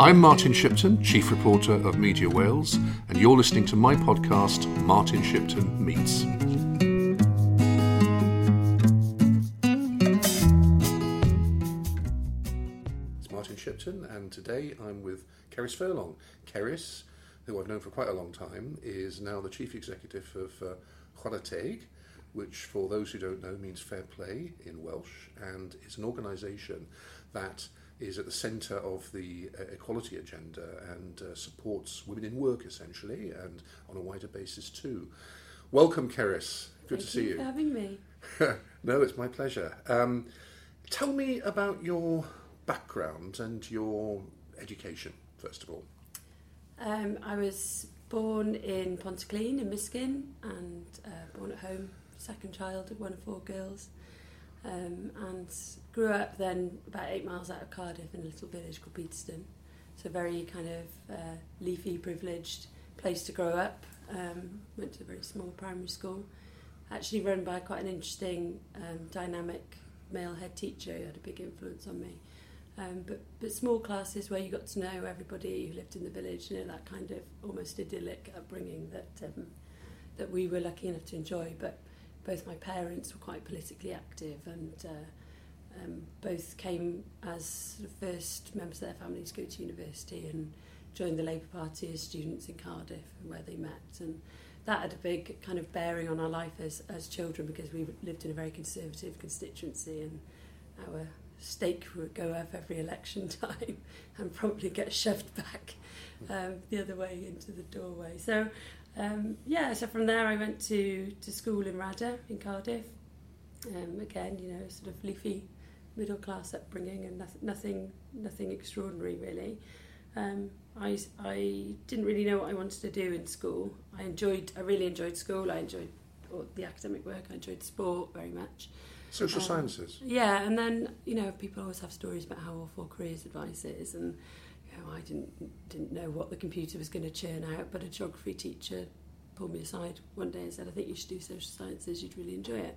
I'm Martin Shipton, Chief Reporter of Media Wales, and you're listening to my podcast, Martin Shipton Meets. It's Martin Shipton, and today I'm with Cerys Furlong. Cerys, who I've known for quite a long time, is now the Chief Executive of uh, which, for those who don't know, means fair play in Welsh, and is an organisation that is at the centre of the uh, equality agenda and uh, supports women in work essentially and on a wider basis too. Welcome, Cerys. Good Thank to see you for having me. no, it's my pleasure. Um, tell me about your background and your education, first of all. Um, I was born in Pontyclun in Miskin and uh, born at home, second child of one of four girls. Um, and grew up then about eight miles out of Cardiff in a little village called Peterston. So very kind of uh, leafy, privileged place to grow up. Um, went to a very small primary school, actually run by quite an interesting, um, dynamic male head teacher who had a big influence on me. Um, but, but small classes where you got to know everybody who lived in the village, you know, that kind of almost idyllic upbringing that um, that we were lucky enough to enjoy. But both my parents were quite politically active and uh, um, both came as of first members of their families to go to university and joined the Labour Party as students in Cardiff where they met and that had a big kind of bearing on our life as, as children because we lived in a very conservative constituency and our stake would go up every election time and probably get shoved back um, the other way into the doorway. So um, yeah, so from there I went to, to school in Radyr in Cardiff. Um, again, you know, sort of leafy middle class upbringing and nothing, nothing, nothing extraordinary really. Um, I, I didn't really know what I wanted to do in school. I enjoyed, I really enjoyed school. I enjoyed the academic work. I enjoyed sport very much. Social Um, sciences. Yeah, and then you know people always have stories about how awful careers advice is, and you know I didn't didn't know what the computer was going to churn out, but a geography teacher pulled me aside one day and said, "I think you should do social sciences. You'd really enjoy it."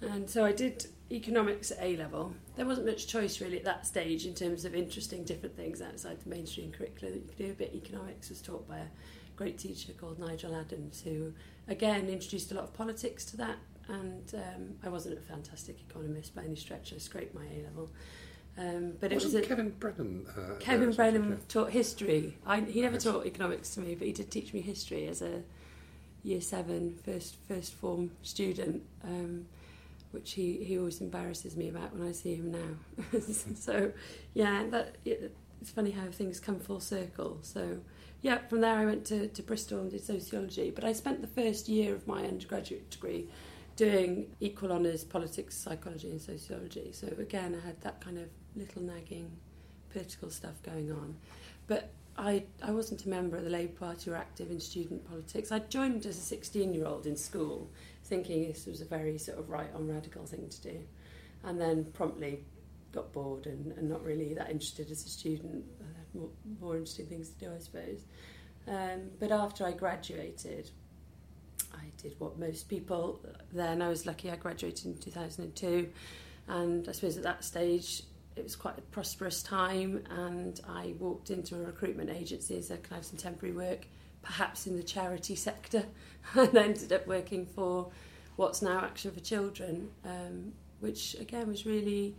And so I did economics at A level. There wasn't much choice really at that stage in terms of interesting different things outside the mainstream curriculum that you could do. But economics was taught by a great teacher called Nigel Adams, who again introduced a lot of politics to that. And um, I wasn't a fantastic economist by any stretch. I scraped my A level. Um, but it was a, Kevin Brennan. Uh, Kevin Brennan taught history. I, he never Yes. taught economics to me, but he did teach me history as a year seven first first form student, um, which he, he always embarrasses me about when I see him now. so yeah, that it, it's funny how things come full circle. So yeah, from there I went to, to Bristol and did sociology, but I spent the first year of my undergraduate degree doing equal honours politics, psychology and sociology. So again, I had that kind of little nagging political stuff going on. But I, I wasn't a member of the Labour Party or active in student politics. I joined as a 16 year old in school, thinking this was a very sort of right on radical thing to do. And then promptly got bored and, and not really that interested as a student. I had more, more interesting things to do, I suppose. Um, but after I graduated, I did what most people then. I was lucky I graduated in 2002, and I suppose at that stage it was quite a prosperous time. And I walked into a recruitment agency and said, "Can I have some temporary work, perhaps in the charity sector?" and I ended up working for what's now Action for Children, um, which again was really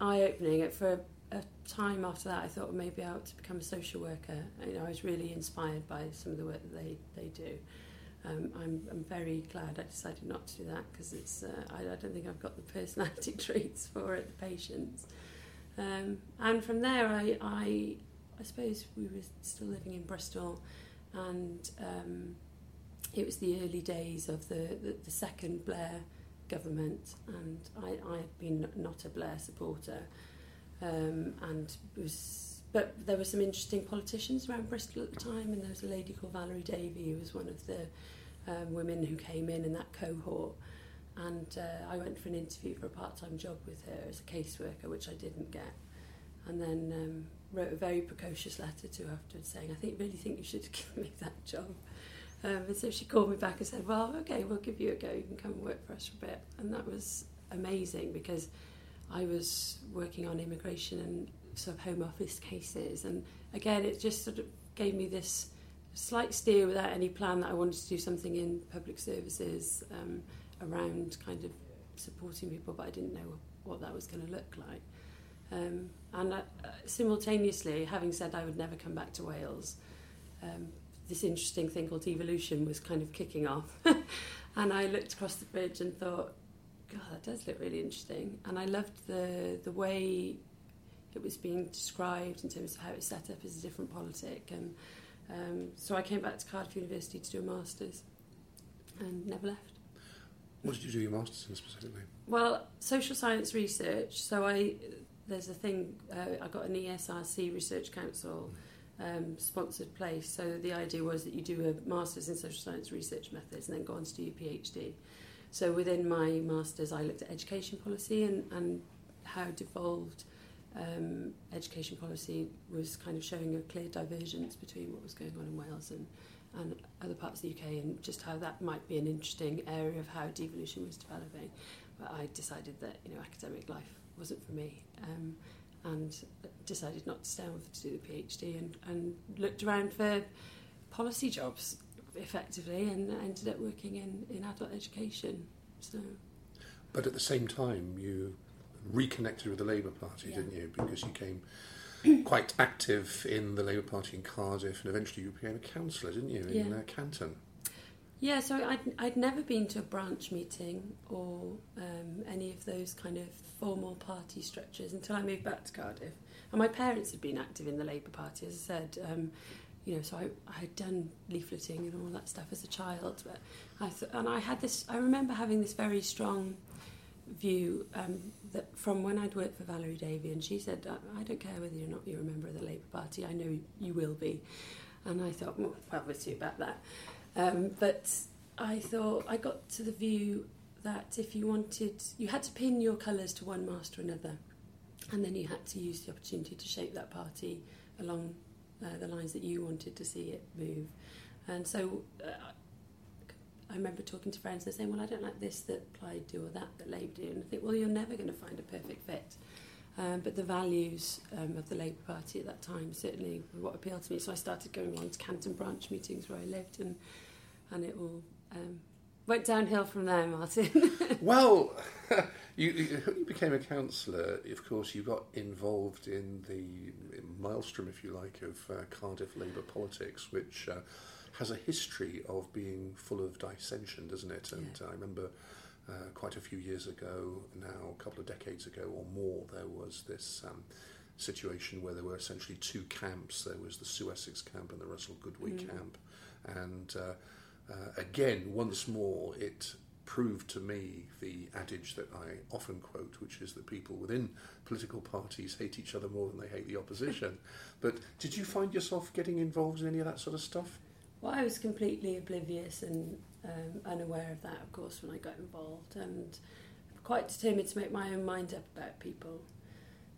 eye-opening. For a, a time after that, I thought well, maybe I ought to become a social worker. You know, I was really inspired by some of the work that they they do. Um, I'm, I'm very glad I decided not to do that because it's uh, I, I don't think I've got the personality traits for it, the patience. Um, and from there, I, I I suppose we were still living in Bristol, and um, it was the early days of the, the, the second Blair government, and I, I had been not a Blair supporter, um, and was but there were some interesting politicians around Bristol at the time, and there was a lady called Valerie Davey who was one of the um, women who came in in that cohort. And uh, I went for an interview for a part-time job with her as a caseworker, which I didn't get. And then um, wrote a very precocious letter to her afterwards saying, I think really think you should give me that job. Um, and so she called me back and said, well, okay, we'll give you a go. You can come and work for us for a bit. And that was amazing because I was working on immigration and sort of home office cases, and again, it just sort of gave me this slight steer without any plan that I wanted to do something in public services um, around kind of supporting people, but I didn't know what that was going to look like. Um, and I, uh, simultaneously, having said I would never come back to Wales, um, this interesting thing called devolution was kind of kicking off. and I looked across the bridge and thought, God, that does look really interesting. And I loved the, the way it was being described in terms of how it's set up as a different politic. And um, so I came back to Cardiff University to do a master's and never left. What did you do your master's in specifically? Well, social science research. So I there's a thing uh, I got an ESRC Research Council um, sponsored place. So the idea was that you do a master's in social science research methods and then go on to do your PhD. So within my master's, I looked at education policy and, and how devolved um, education policy was kind of showing a clear divergence between what was going on in Wales and, and other parts of the UK and just how that might be an interesting area of how devolution was developing. But I decided that you know academic life wasn't for me um, and decided not to stay on to do the PhD and, and looked around for policy jobs effectively and ended up working in, in adult education. So. But at the same time, you reconnected with the Labour Party, yeah. didn't you? Because you came quite active in the Labour Party in Cardiff, and eventually you became a councillor, didn't you, in yeah. uh, Canton? Yeah, so I'd, I'd never been to a branch meeting or um, any of those kind of formal party structures until I moved back to Cardiff. And my parents had been active in the Labour Party, as I said. Um, you know, so I, I had done leafleting and all that stuff as a child. But I th- and I had this. I remember having this very strong view um, that from when I'd worked for Valerie Davey, and she said, I don't care whether you're not you're a member of the Labour Party, I know you will be. And I thought, well, we'll see about that. Um, but I thought, I got to the view that if you wanted, you had to pin your colours to one mast or another, and then you had to use the opportunity to shape that party along uh, the lines that you wanted to see it move. And so uh, I remember talking to friends and saying, well, I don't like this that Plaid do or that that Labour do. And I think, well, you're never going to find a perfect fit. Um, but the values um, of the Labour Party at that time certainly were what appealed to me. So I started going along to Canton branch meetings where I lived, and and it all um, went downhill from there, Martin. well, you, you became a councillor. Of course, you got involved in the maelstrom, if you like, of uh, Cardiff Labour politics, which. Uh, has a history of being full of dissension, doesn't it? And yeah. I remember uh, quite a few years ago, now a couple of decades ago or more, there was this um, situation where there were essentially two camps. There was the Sue Essex camp and the Russell Goodway mm. camp. And uh, uh, again, once more, it proved to me the adage that I often quote, which is that people within political parties hate each other more than they hate the opposition. but did you find yourself getting involved in any of that sort of stuff? Well, I was completely oblivious and um, unaware of that, of course, when I got involved, and quite determined to make my own mind up about people.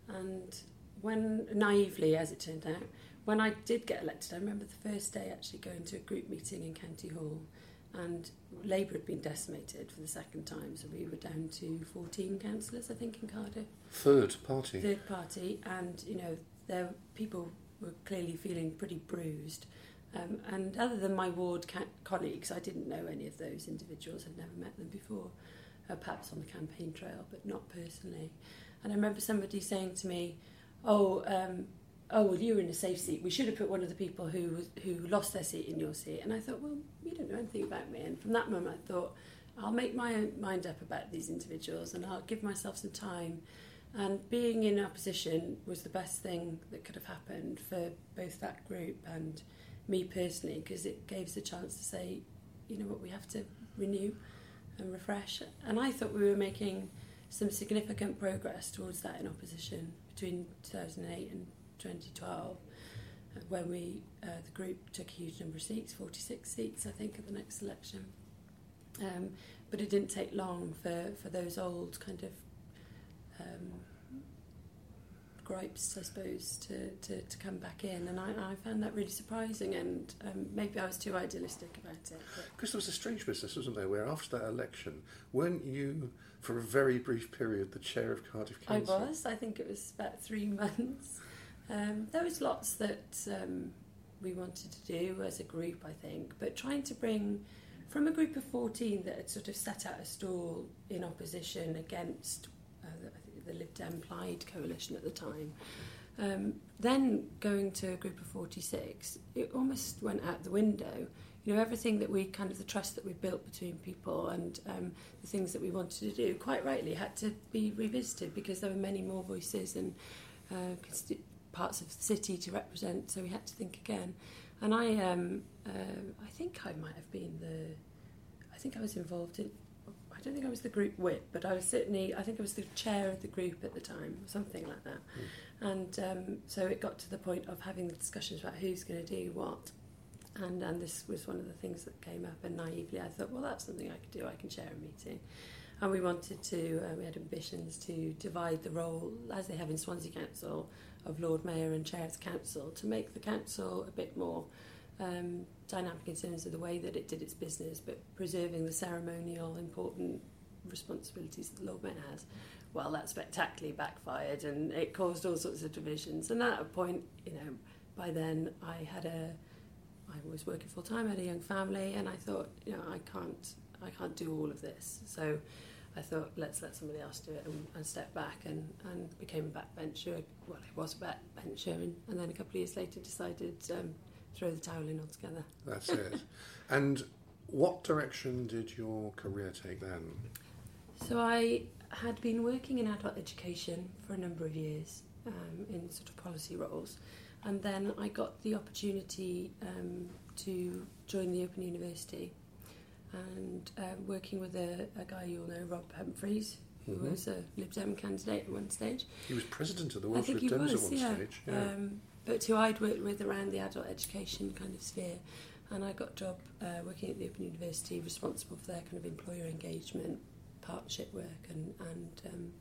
And when, naively as it turned out, when I did get elected, I remember the first day actually going to a group meeting in County Hall, and Labour had been decimated for the second time, so we were down to 14 councillors, I think, in Cardiff. Third party. Third party, and you know, there people were clearly feeling pretty bruised. Um, and other than my ward ca- colleagues, I didn't know any of those individuals. I'd never met them before, uh, perhaps on the campaign trail, but not personally. And I remember somebody saying to me, "Oh, um, oh, well, you were in a safe seat. We should have put one of the people who who lost their seat in your seat." And I thought, well, you don't know anything about me. And from that moment, I thought, I'll make my own mind up about these individuals, and I'll give myself some time. And being in opposition was the best thing that could have happened for both that group and me personally because it gave us a chance to say, you know what, we have to renew and refresh. And I thought we were making some significant progress towards that in opposition between 2008 and 2012 uh, when we, uh, the group took a huge number of seats, 46 seats I think at the next election. Um, but it didn't take long for, for those old kind of um, gripes, I suppose, to, to, to come back in. And I, I found that really surprising, and um, maybe I was too idealistic about it. Because there was a strange business, wasn't there, where after that election, weren't you, for a very brief period, the chair of Cardiff Council? I was. I think it was about three months. Um, there was lots that um, we wanted to do as a group, I think, but trying to bring from a group of 14 that had sort of set out a stall in opposition against the, Lib Dem Plaid coalition at the time. Um, then going to a group of 46, it almost went out the window. You know, everything that we kind of the trust that we built between people and um, the things that we wanted to do, quite rightly, had to be revisited because there were many more voices and uh, parts of the city to represent, so we had to think again. And I, um, uh, I think I might have been the, I think I was involved in, I don't think I was the group whip, but I was certainly, I think I was the chair of the group at the time, or something like that. And um, so it got to the point of having the discussions about who's going to do what. And, and this was one of the things that came up, and naively I thought, well, that's something I could do. I can chair a meeting. And we wanted to, uh, we had ambitions to divide the role, as they have in Swansea Council, of Lord Mayor and Chair of the Council, to make the Council a bit more um, dynamic in terms of the way that it did its business, but preserving the ceremonial, important responsibilities that the Lord has. Well, that spectacularly backfired and it caused all sorts of divisions. And at a point, you know, by then I had a, I was working full time, had a young family, and I thought, you know, I can't, I can't do all of this. So I thought, let's let somebody else do it, and, and step back and, and became a backbencher. Well, I was a backbencher, and, and then a couple of years later decided um, throw the towel in altogether. That's it. and what direction did your career take then? So I had been working in adult education for a number of years um, in sort of policy roles, and then I got the opportunity um, to join the Open University and uh, working with a, a guy you'll know, Rob Humphreys, who Mhm. was a Lib Dem candidate at one stage. He was president of the Welsh Lib Dems was, at one yeah. stage. Yeah. Um, but who I'd worked with around the adult education kind of sphere. And I got a job uh, working at the Open University, responsible for their kind of employer engagement, partnership work, and, and um,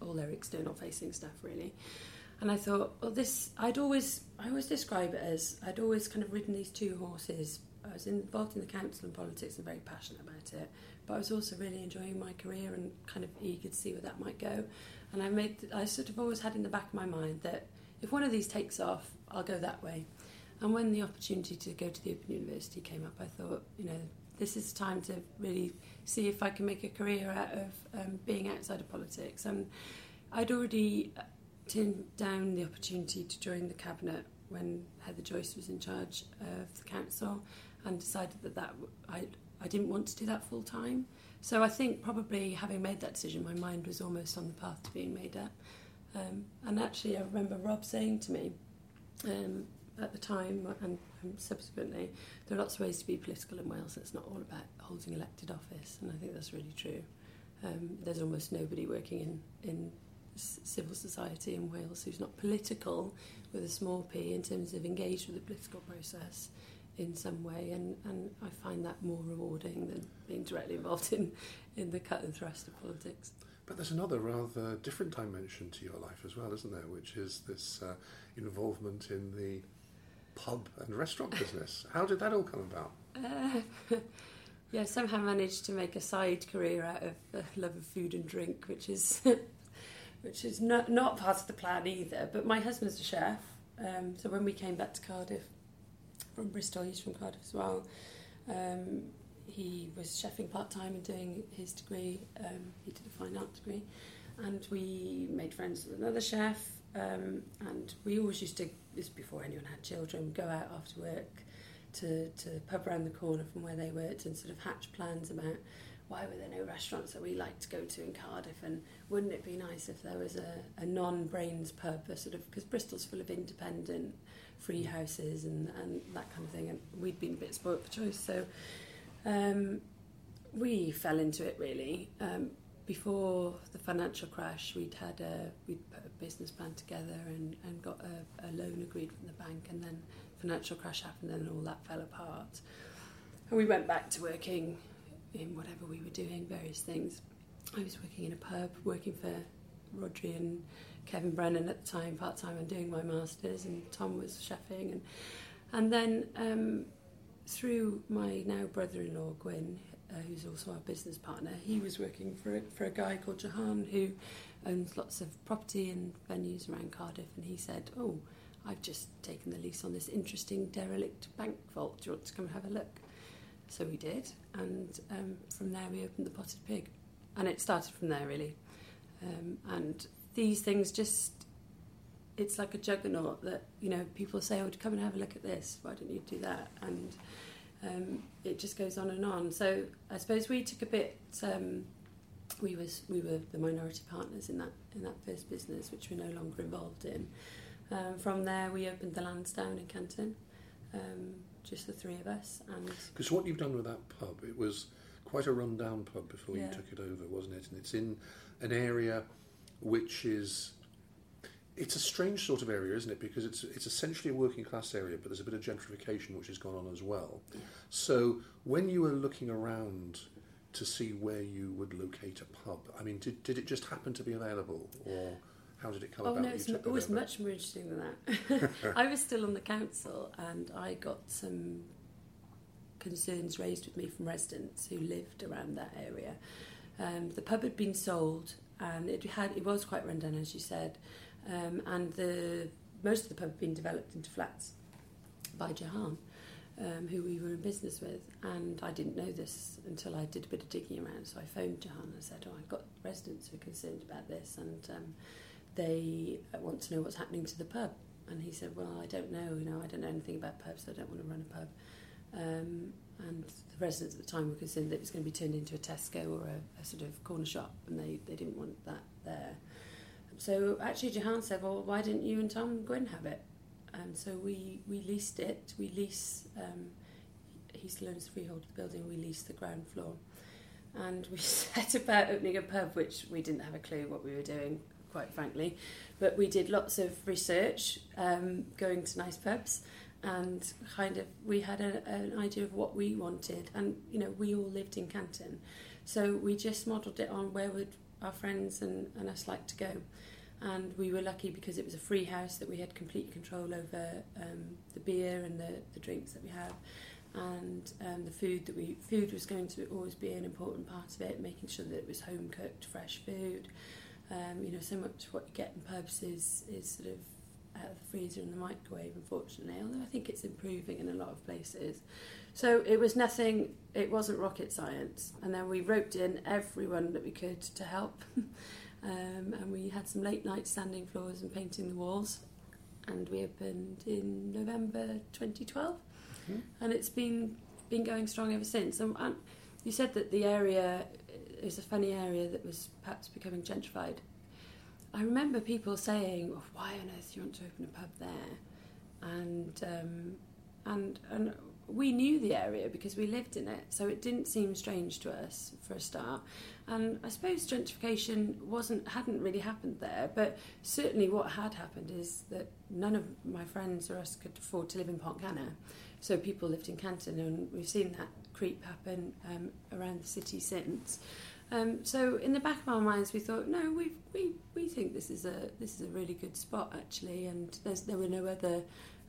all their external facing stuff, really. And I thought, well, this, I'd always, I always describe it as I'd always kind of ridden these two horses. I was involved in the council and politics and very passionate about it, but I was also really enjoying my career and kind of eager to see where that might go. And I made, I sort of always had in the back of my mind that if one of these takes off, I'll go that way. And when the opportunity to go to the Open University came up, I thought, you know, this is time to really see if I can make a career out of um, being outside of politics. And I'd already turned down the opportunity to join the cabinet when Heather Joyce was in charge of the council, and decided that that I I didn't want to do that full time. So I think probably having made that decision, my mind was almost on the path to being made up. Um, and actually, I remember Rob saying to me um, at the time and subsequently, there are lots of ways to be political in Wales. It's not all about holding elected office, and I think that's really true. Um, there's almost nobody working in, in civil society in Wales who's not political with a small p in terms of engaged with the political process in some way, and, and I find that more rewarding than being directly involved in, in the cut and thrust of politics. But there's another rather different dimension to your life as well, isn't there? Which is this uh, involvement in the pub and restaurant business. How did that all come about? Uh, yeah, somehow managed to make a side career out of the love of food and drink, which is which is not not part of the plan either. But my husband's a chef, um, so when we came back to Cardiff from Bristol, he's from Cardiff as well. Um, he was chefing part time and doing his degree. Um, he did a fine art degree, and we made friends with another chef. Um, and we always used to, this before anyone had children, go out after work to, to the pub around the corner from where they worked and sort of hatch plans about why were there no restaurants that we liked to go to in Cardiff. And wouldn't it be nice if there was a, a non-Brains pub, a sort of, because Bristol's full of independent free houses and, and that kind of thing and we'd been a bit spoilt for choice. So um, we fell into it really. Um, before the financial crash, we'd had a we'd put a business plan together and, and got a, a loan agreed from the bank, and then financial crash happened, and all that fell apart. And we went back to working in whatever we were doing, various things. I was working in a pub, working for Rhodri and Kevin Brennan at the time part time and doing my masters, and Tom was chefing, and and then um, through my now brother-in-law Gwyn, uh, who's also our business partner, he was working for a, for a guy called Jahan who owns lots of property and venues around Cardiff, and he said, "Oh, I've just taken the lease on this interesting derelict bank vault. Do you want to come and have a look?" So we did, and um, from there we opened the Potted Pig, and it started from there really. Um, and these things just it's like a juggernaut that you know people say oh come and have a look at this why don't you do that and um, it just goes on and on so I suppose we took a bit um, we was we were the minority partners in that in that first business which we're no longer involved in um, from there we opened the Lansdowne in Canton um, just the three of us and Because what you've done with that pub, it was quite a run-down pub before Yeah. you took it over, wasn't it? And it's in an area which is it's a strange sort of area, isn't it? Because it's it's essentially a working class area, but there's a bit of gentrification which has gone on as well. Yeah. So when you were looking around to see where you would locate a pub, I mean, did, did it just happen to be available, or how did it come Oh about? no, it's, it it was over? much more interesting than that. I was still on the council and I got some concerns raised with me from residents who lived around that area. Um, the pub had been sold and it had it was quite run down as you said, um, and the most of the pub had been developed into flats by Jahan. Um, who we were in business with, and I didn't know this until I did a bit of digging around. So I phoned Jahan and said, "Oh, I've got residents who are concerned about this, and um, they want to know what's happening to the pub. And he said, well, I don't know, you know, I don't know anything about pubs, So I don't want to run a pub. Um, and the residents at the time were concerned that it was going to be turned into a Tesco or a, a sort of corner shop, and they, they didn't want that there. So actually, Jahan said, well, why didn't you and Tom Gwyn have it? And so we, we leased it. We lease, um, he still the freehold of the building, we lease the ground floor. And we set about opening a pub, which we didn't have a clue what we were doing, quite frankly. But we did lots of research, um, going to nice pubs, and kind of we had a, an idea of what we wanted. And, you know, we all lived in Canton. So we just modelled it on where would our friends and, and us like to go. And we were lucky because it was a free house that we had complete control over um, the beer and the, the drinks that we have and um, the food that we food was going to always be an important part of it making sure that it was home cooked fresh food. Um, you know so much what you get in pubs is is sort of out of the freezer and the microwave unfortunately although I think it's improving in a lot of places so it was nothing it wasn't rocket science and then we roped in everyone that we could to help um, and we had some late night standing floors and painting the walls and we opened in November 2012 Mhm. and it's been been going strong ever since. And, and you said that the area is a funny area that was perhaps becoming gentrified. I remember people saying, oh, "Why on earth do you want to open a pub there?" And um, and and we knew the area because we lived in it, so it didn't seem strange to us for a start. And I suppose gentrification wasn't hadn't really happened there, but certainly what had happened is that none of my friends or us could afford to live in Pontcanna. So people lived in Canton, and we've seen that creep happen um, around the city since. Um, so in the back of our minds, we thought, no, we we we think this is a this is a really good spot actually, and there were no other.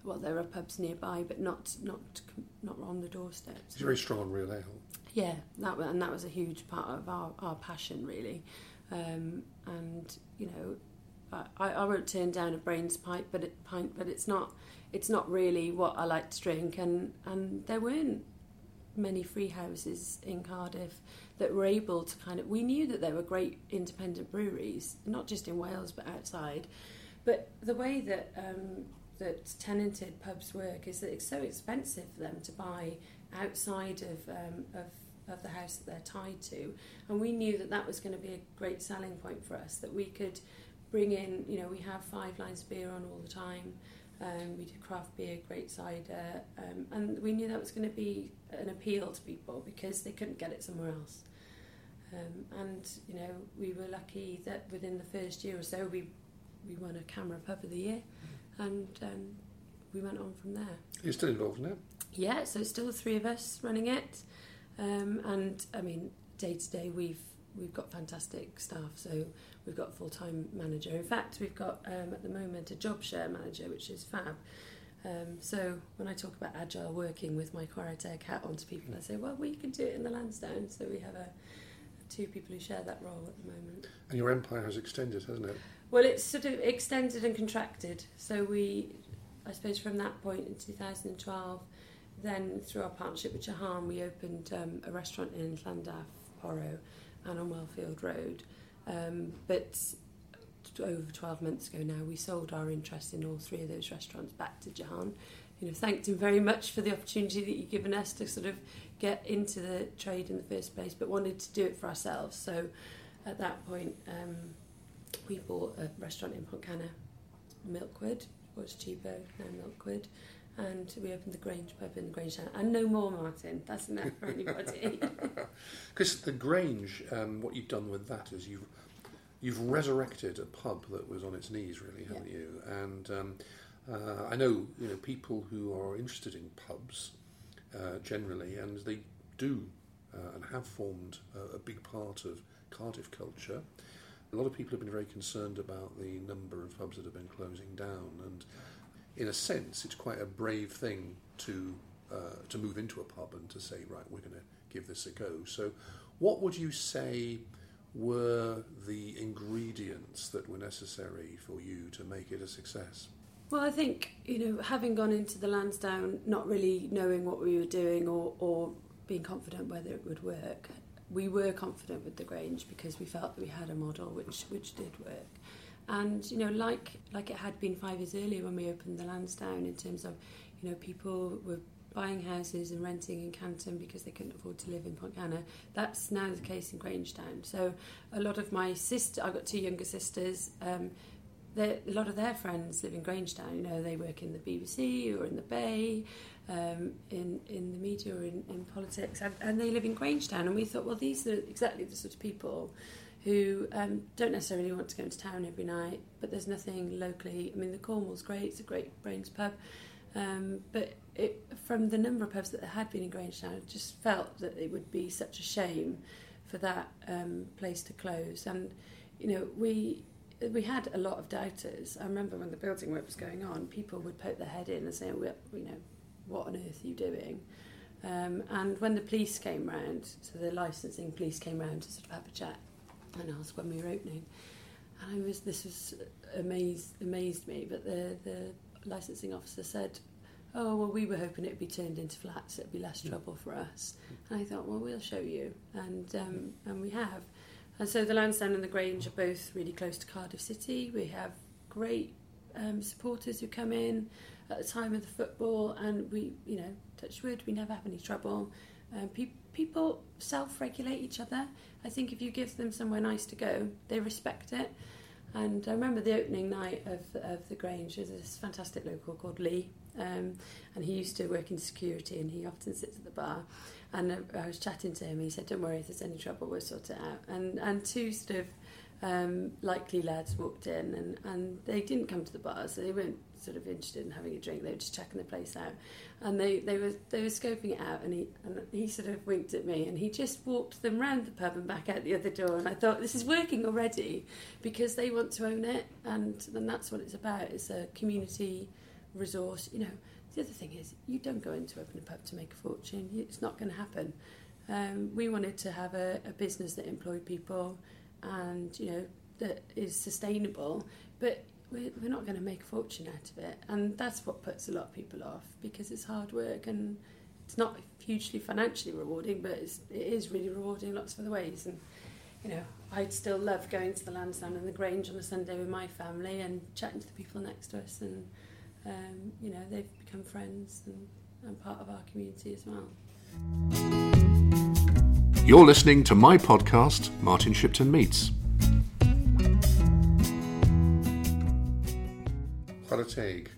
Well, there are pubs nearby, but not not not on the doorsteps. It's very strong on real ale. Yeah, that and that was a huge part of our, our passion, really. Um, and you know, I, I won't turn down a Brains pint, but it, pint, but it's not it's not really what I like to drink. And and there weren't many free houses in Cardiff that were able to kind of. We knew that there were great independent breweries, not just in Wales but outside. But the way that um, that tenanted pubs work is that it's so expensive for them to buy outside of, um, of of the house that they're tied to, and we knew that that was going to be a great selling point for us. That we could bring in, you know, we have five lines of beer on all the time. Um, we do craft beer, great cider, um, and we knew that was going to be an appeal to people because they couldn't get it somewhere else. Um, and you know, we were lucky that within the first year or so, we we won a CAMRA pub of the year, and um, we went on from there. You're still involved in it? Yeah, so it's still the three of us running it, um, and I mean, day to day, we've we've got fantastic staff. So we've got a full time manager. In fact, we've got um, at the moment a job share manager, which is fab. Um, so when I talk about agile working with my Chwarae Teg hat on to people, I say, well, we can do it in the Lansdowne. So we have a two people who share that role at the moment. And your empire has extended, hasn't it? Well, it's sort of extended and contracted. So we, I suppose, from that point in 2012, then through our partnership with Jahan, we opened um, a restaurant in Llandaff, Porro, and on Wellfield Road. Um, but over 12 months ago now, we sold our interest in all three of those restaurants back to Jahan. You know, thanked him very much for the opportunity that you've given us to sort of get into the trade in the first place, but wanted to do it for ourselves. So at that point, um, we bought a restaurant in Pontcanna, Milkwood, was cheaper, now Milkwood, and we opened the Grange pub in the Grange Town. And no more, Martin. That's enough for anybody. Because the Grange, um, what you've done with that is you've you've resurrected a pub that was on its knees, really, haven't Yeah. you? And um, uh, I know you know people who are interested in pubs uh, generally, and they do uh, and have formed a, a big part of Cardiff culture. A lot of people have been very concerned about the number of pubs that have been closing down, and in a sense, it's quite a brave thing to uh, to move into a pub and to say, right, we're going to give this a go. So, what would you say were the ingredients that were necessary for you to make it a success? Well, I think, you know, having gone into the Lansdowne, not really knowing what we were doing or, or being confident whether it would work, we were confident with the Grange because we felt that we had a model which, which did work. And, you know, like, like it had been five years earlier when we opened the Lansdowne in terms of, you know, people were buying houses and renting in Canton because they couldn't afford to live in Pontcanna. That's now the case in Grangetown. So a lot of my sister, I've got two younger sisters, um, a lot of their friends live in Grangetown. You know, they work in the BBC or in the Bay, um, in in the media or in, in politics, and, and they live in Grangetown. And we thought, well, these are exactly the sort of people who um, don't necessarily want to go into town every night, but there's nothing locally. I mean, the Cornwall's great; it's a great Brains pub, um, but it, from the number of pubs that there had been in Grangetown, I just felt that it would be such a shame for that um, place to close. And you know, we we had a lot of doubters. I remember when the building work was going on, people would poke their head in and say, well, you know, what on earth are you doing? Um, and when the police came round, so the licensing police came round to sort of have a chat and ask when we were opening, and I was this was amazed amazed me. But the the licensing officer said, "Oh well, we were hoping it would be turned into flats. It'd be less trouble for us." And I thought, well, we'll show you, and um, and we have. And so the Lansdowne and the Grange are both really close to Cardiff City. We have great um, supporters who come in at the time of the football, and we, you know, touch wood, we never have any trouble. Um, pe- people self-regulate each other. I think if you give them somewhere nice to go, they respect it. And I remember the opening night of of the Grange. There's this fantastic local called Lee, um, and he used to work in security, and he often sits at the bar. And I was chatting to him. and He said, "Don't worry, if there's any trouble, we'll sort it out." And and two sort of um, likely lads walked in, and and they didn't come to the bar, so they weren't sort of interested in having a drink. They were just checking the place out, and they they were they were scoping it out. And he and he sort of winked at me, and he just walked them round the pub and back out the other door. And I thought, this is working already, because they want to own it, and and that's what it's about. It's a community resource, you know. The other thing is, you don't go into open a pub to make a fortune. It's not going to happen. Um, we wanted to have a, a business that employed people and, you know, that is sustainable, but we're, we're not going to make a fortune out of it. And that's what puts a lot of people off because it's hard work and it's not hugely financially rewarding, but it's, it is really rewarding in lots of other ways. And, you know, I'd still love going to the Lansdowne and the Grange on a Sunday with my family and chatting to the people next to us and um, you know, they've become friends and, and part of our community as well. You're listening to my podcast, Martin Shipton Meets. Chwarae Teg.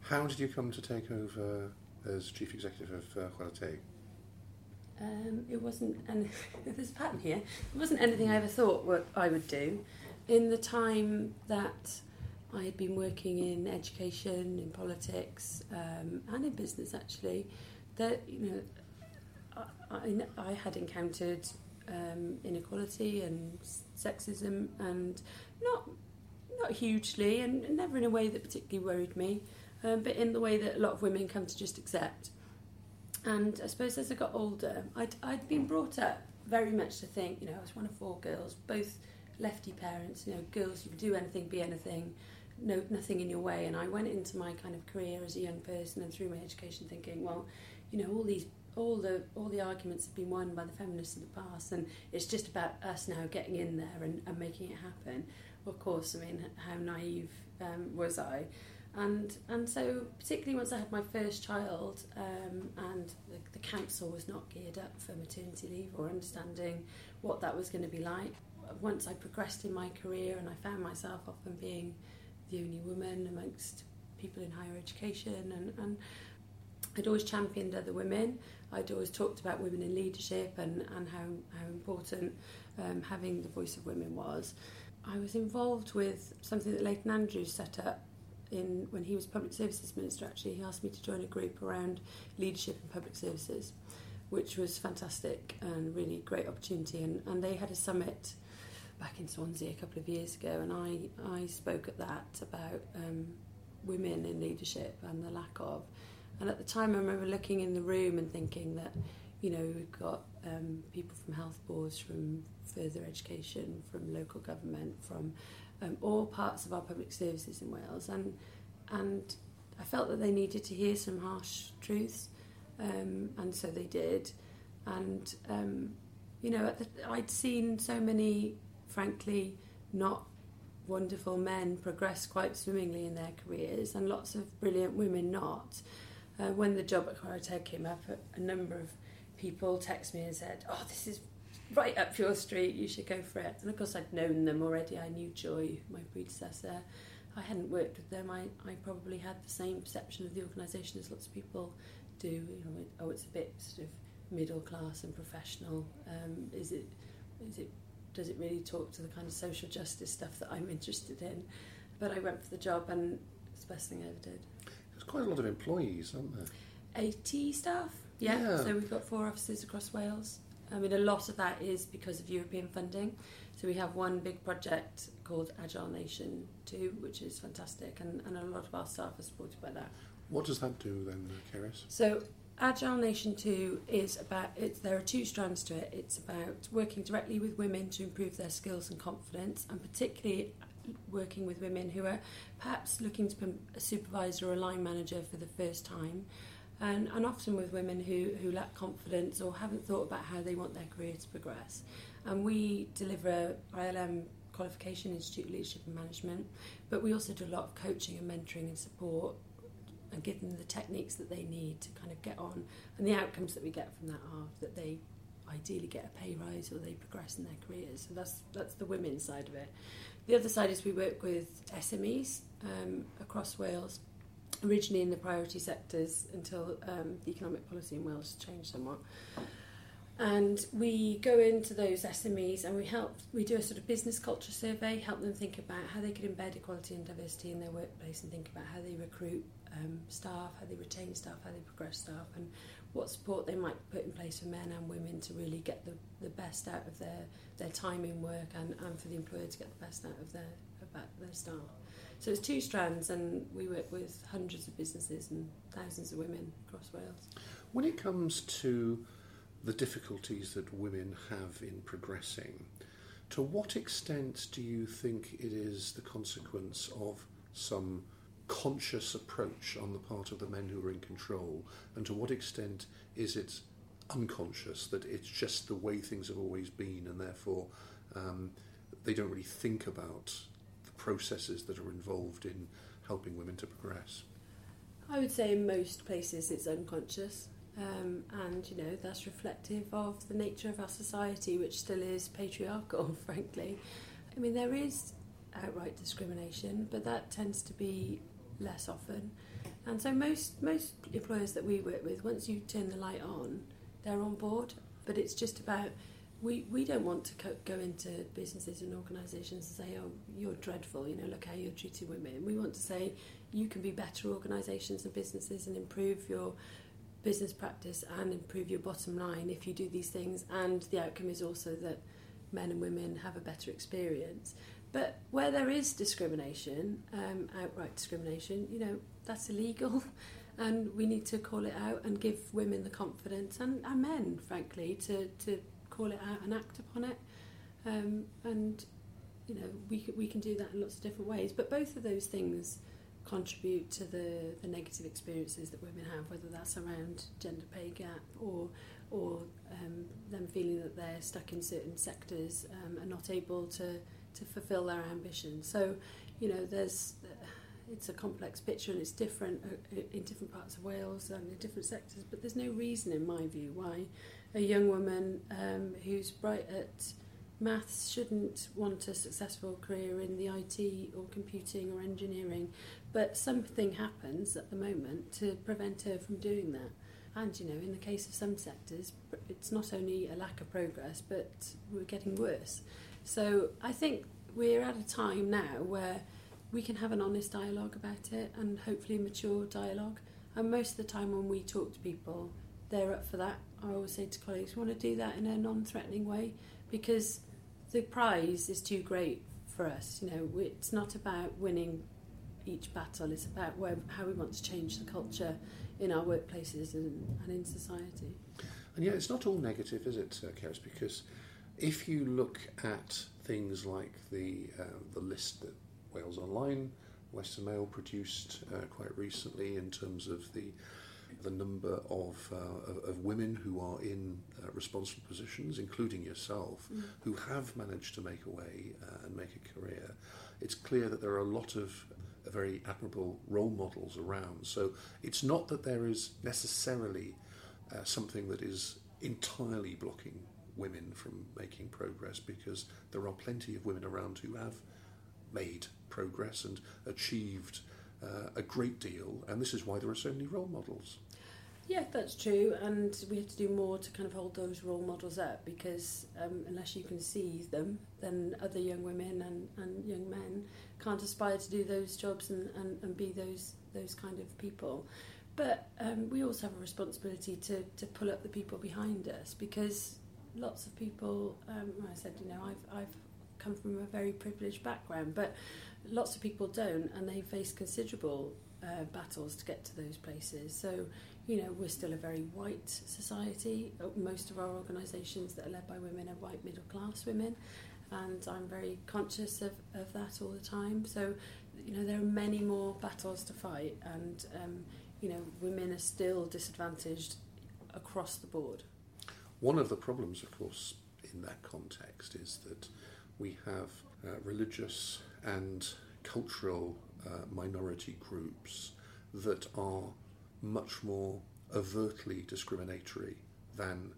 How did you come to take over as chief executive of uh? Um, it wasn't, and there's a pattern here. It wasn't anything I ever thought what I would do. In the time that I had been working in education, in politics, um, and in business actually, that you know, I, I, I had encountered um, inequality and sexism, and not not hugely, and never in a way that particularly worried me, um, but in the way that a lot of women come to just accept. And I suppose as I got older, I'd, I'd been brought up very much to think, you know, I was one of four girls, both lefty parents, you know, girls, you can do anything, be anything, no, nothing in your way. And I went into my kind of career as a young person and through my education thinking, well, you know, all these all the all the arguments have been won by the feminists of the past and it's just about us now getting in there and, and making it happen. Of course, I mean, how naive um, was I? And and so particularly once I had my first child um, and the, the council was not geared up for maternity leave or understanding what that was going to be like. Once I progressed in my career and I found myself often being the only woman amongst people in higher education and, and I'd always championed other women. I'd always talked about women in leadership and, and how, how important um, having the voice of women was. I was involved with something that Leighton Andrews set up in when he was Public Services Minister actually. He asked me to join a group around leadership in public services, which was fantastic and really great opportunity. And, and they had a summit back in Swansea a couple of years ago, and I, I spoke at that about um, women in leadership and the lack of. And at the time, I remember looking in the room and thinking that, you know, we've got um, people from health boards, from further education, from local government, from um, all parts of our public services in Wales, and and I felt that they needed to hear some harsh truths, um, and so they did. And um, you know, the, I'd seen so many, frankly, not wonderful men progress quite swimmingly in their careers, and lots of brilliant women not uh, when the job at Chwarae came up, a, a number of people texted me and said, "Oh, this is right up your street. You should go for it." And of course, I'd known them already. I knew Joy, my predecessor. I hadn't worked with them. I, I probably had the same perception of the organisation as lots of people do. You know, oh, it's a bit sort of middle class and professional. Um, is it? Is it? Does it really talk to the kind of social justice stuff that I'm interested in? But I went for the job, and it's the best thing I ever did. There's quite a lot of employees, aren't there? 80 staff. Yeah. Yeah. So we've got four offices across Wales. I mean, a lot of that is because of European funding. So we have one big project called Agile Nation 2, which is fantastic, and, and a lot of our staff are supported by that. What does that do then, Cerys? So Agile Nation 2 is about, it's, there are two strands to it. It's about working directly with women to improve their skills and confidence, and particularly working with women who are perhaps looking to become a supervisor or a line manager for the first time. And, and often with women who, who lack confidence or haven't thought about how they want their career to progress. And we deliver ILM qualification, Institute Leadership and Management, but we also do a lot of coaching and mentoring and support and give them the techniques that they need to kind of get on. And the outcomes that we get from that are that they ideally get a pay rise or they progress in their careers. So that's that's the women's side of it. The other side is we work with SMEs um, across Wales, originally in the priority sectors until um, the economic policy in Wales changed somewhat. And we go into those SMEs and we help, we do a sort of business culture survey, help them think about how they could embed equality and diversity in their workplace and think about how they recruit um, staff, how they retain staff, how they progress staff, and what support they might put in place for men and women to really get the, the best out of their, their time in work and, and for the employer to get the best out of their, about their staff. So it's two strands, and we work with hundreds of businesses and thousands of women across Wales. When it comes to the difficulties that women have in progressing, to what extent do you think it is the consequence of some conscious approach on the part of the men who are in control, and to what extent is it unconscious that it's just the way things have always been, and therefore um, they don't really think about the processes that are involved in helping women to progress? I would say in most places it's unconscious. Um, and you know that's reflective of the nature of our society, which still is patriarchal, frankly. I mean, there is outright discrimination, but that tends to be less often. And so most most employers that we work with, once you turn the light on, they're on board. But it's just about we, we don't want to co- go into businesses and organisations and say, oh, you're dreadful, you know, look how you're treating women. We want to say you can be better organisations and businesses and improve your business practice and improve your bottom line if you do these things, and the outcome is also that men and women have a better experience. But where there is discrimination, um, outright discrimination, you know, that's illegal. And we need to call it out and give women the confidence and, and men, frankly, to, to call it out and act upon it. Um, and, you know, we, we can do that in lots of different ways. But both of those things contribute to the, the negative experiences that women have, whether that's around gender pay gap or or um, them feeling that they're stuck in certain sectors um, and not able to, to fulfill their ambition. So, you know, there's it's a complex picture and it's different uh, in different parts of Wales and in different sectors, but there's no reason, in my view, why a young woman um, who's bright at maths shouldn't want a successful career in the IT or computing or engineering, but something happens at the moment to prevent her from doing that. And you know, in the case of some sectors, it's not only a lack of progress, but we're getting worse. So I think we're at a time now where we can have an honest dialogue about it and hopefully mature dialogue. And most of the time when we talk to people, they're up for that. I always say to colleagues, we want to do that in a non-threatening way because the prize is too great for us. You know, it's not about winning each battle. It's about where, how we want to change the culture in our workplaces and, and in society. And yeah, it's not all negative, is it, uh, Cerys? Because if you look at things like the uh, the list that Wales Online, Western Mail produced uh, quite recently in terms of the the number of, uh, of, women who are in uh, responsible positions, including yourself, mm. who have managed to make a way uh, and make a career. It's clear that there are a lot of very admirable role models around. So it's not that there is necessarily uh, something that is entirely blocking women from making progress because there are plenty of women around who have made progress and achieved uh, a great deal, and this is why there are so many role models. Yeah, that's true, and we have to do more to kind of hold those role models up because um, unless you can see them, then other young women and, and young men can't aspire to do those jobs and, and, and be those those kind of people. But um, we also have a responsibility to, to pull up the people behind us because lots of people, um, I said, you know, I've, I've come from a very privileged background, but lots of people don't and they face considerable uh, battles to get to those places. So, you know, we're still a very white society. Uh, most of our organisations that are led by women are white middle class women, and I'm very conscious of, of that all the time. So, you know, there are many more battles to fight, and, um, you know, women are still disadvantaged across the board. One of the problems, of course, in that context is that we have uh, religious and cultural uh, minority groups that are much more overtly discriminatory than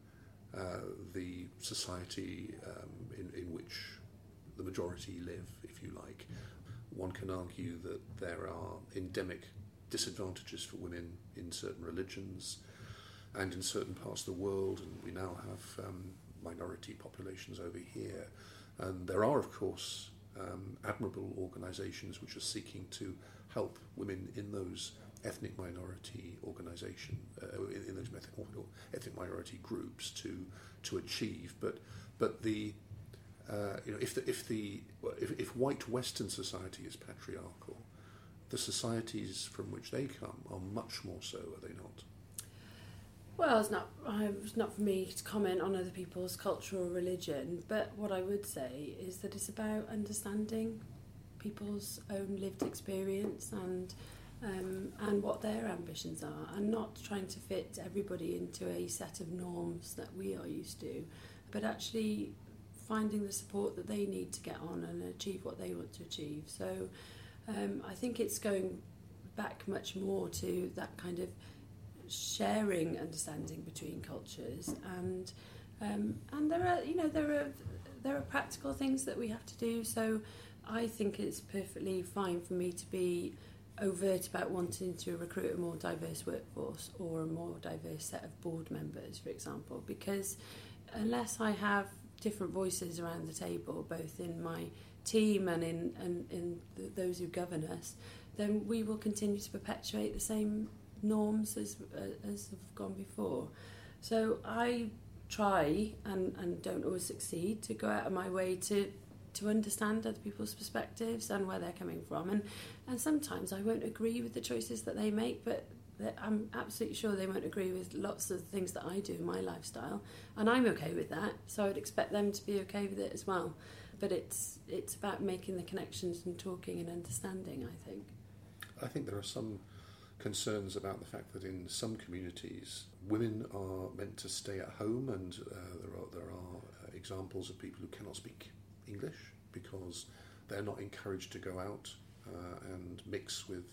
uh, the society um, in, in which the majority live, if you like. One can argue that there are endemic disadvantages for women in certain religions and in certain parts of the world, and we now have um, minority populations over here. And there are, of course, um, admirable organisations which are seeking to help women in those ethnic minority organisation uh, in, in, those ethnic minority groups to to achieve. But but the uh, you know if the if the if, if white Western society is patriarchal, the societies from which they come are much more so, are they not? Well, it's not it's not for me to comment on other people's culture or religion, but what I would say is that it's about understanding people's own lived experience and um, and what their ambitions are, and not trying to fit everybody into a set of norms that we are used to, but actually finding the support that they need to get on and achieve what they want to achieve. So um, I think it's going back much more to that kind of sharing understanding between cultures and um, and there are you know there are there are practical things that we have to do. So I think it's perfectly fine for me to be overt about wanting to recruit a more diverse workforce or a more diverse set of board members for example because unless I have different voices around the table both in my team and in and in those who govern us then we will continue to perpetuate the same norms as uh, as have gone before. So I try and, and don't always succeed to go out of my way to to understand other people's perspectives and where they're coming from. And and sometimes I won't agree with the choices that they make but I'm absolutely sure they won't agree with lots of things that I do in my lifestyle. And I'm okay with that so I'd expect them to be okay with it as well. But it's it's about making the connections and talking and understanding I think. I think there are some concerns about the fact that in some communities women are meant to stay at home, and uh, there are there are uh, examples of people who cannot speak English because they're not encouraged to go out uh, and mix with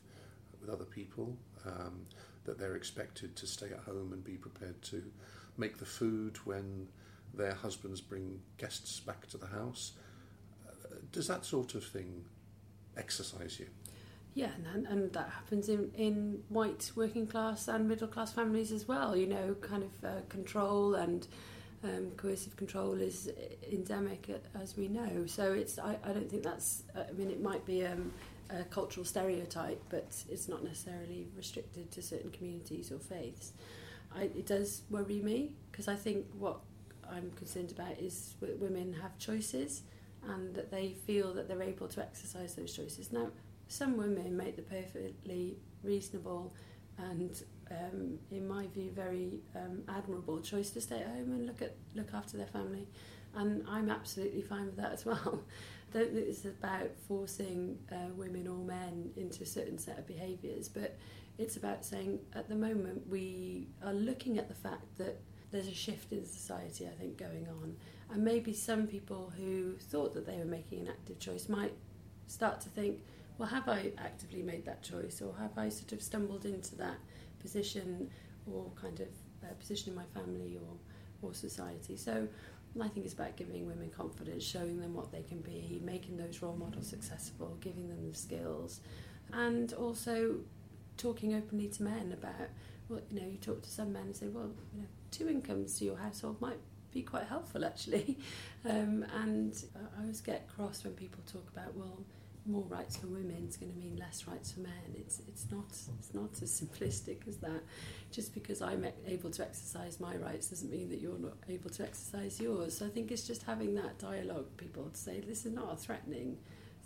with other people. Um, that they're expected to stay at home and be prepared to make the food when their husbands bring guests back to the house. Uh, does that sort of thing exercise you? Yeah, and, and that happens in, in white working class and middle class families as well. You know, kind of uh, control and um, coercive control is endemic, as we know. So it's I, I don't think that's. Uh, I mean, it might be um, a cultural stereotype, but it's not necessarily restricted to certain communities or faiths. I, it does worry me because I think what I'm concerned about is women have choices and that they feel that they're able to exercise those choices. Now, some women make the perfectly reasonable and, um, in my view, very um, admirable choice to stay at home and look at look after their family, and I'm absolutely fine with that as well. I don't think it's about forcing uh, women or men into a certain set of behaviours, but it's about saying at the moment we are looking at the fact that there's a shift in society, I think, going on, and maybe some people who thought that they were making an active choice might start to think well, have I actively made that choice, or have I sort of stumbled into that position, or kind of uh, position in my family or or society? So. I think it's about giving women confidence, showing them what they can be, making those role models successful, giving them the skills, and also talking openly to men about well, you know, you talk to some men and say, well, you know, two incomes to your household might be quite helpful actually. Um, and I always get cross when people talk about, well, more rights for women is going to mean less rights for men. It's it's not it's not as simplistic as that. Just because I'm able to exercise my rights doesn't mean that you're not able to exercise yours. So I think it's just having that dialogue, people to say this is not a threatening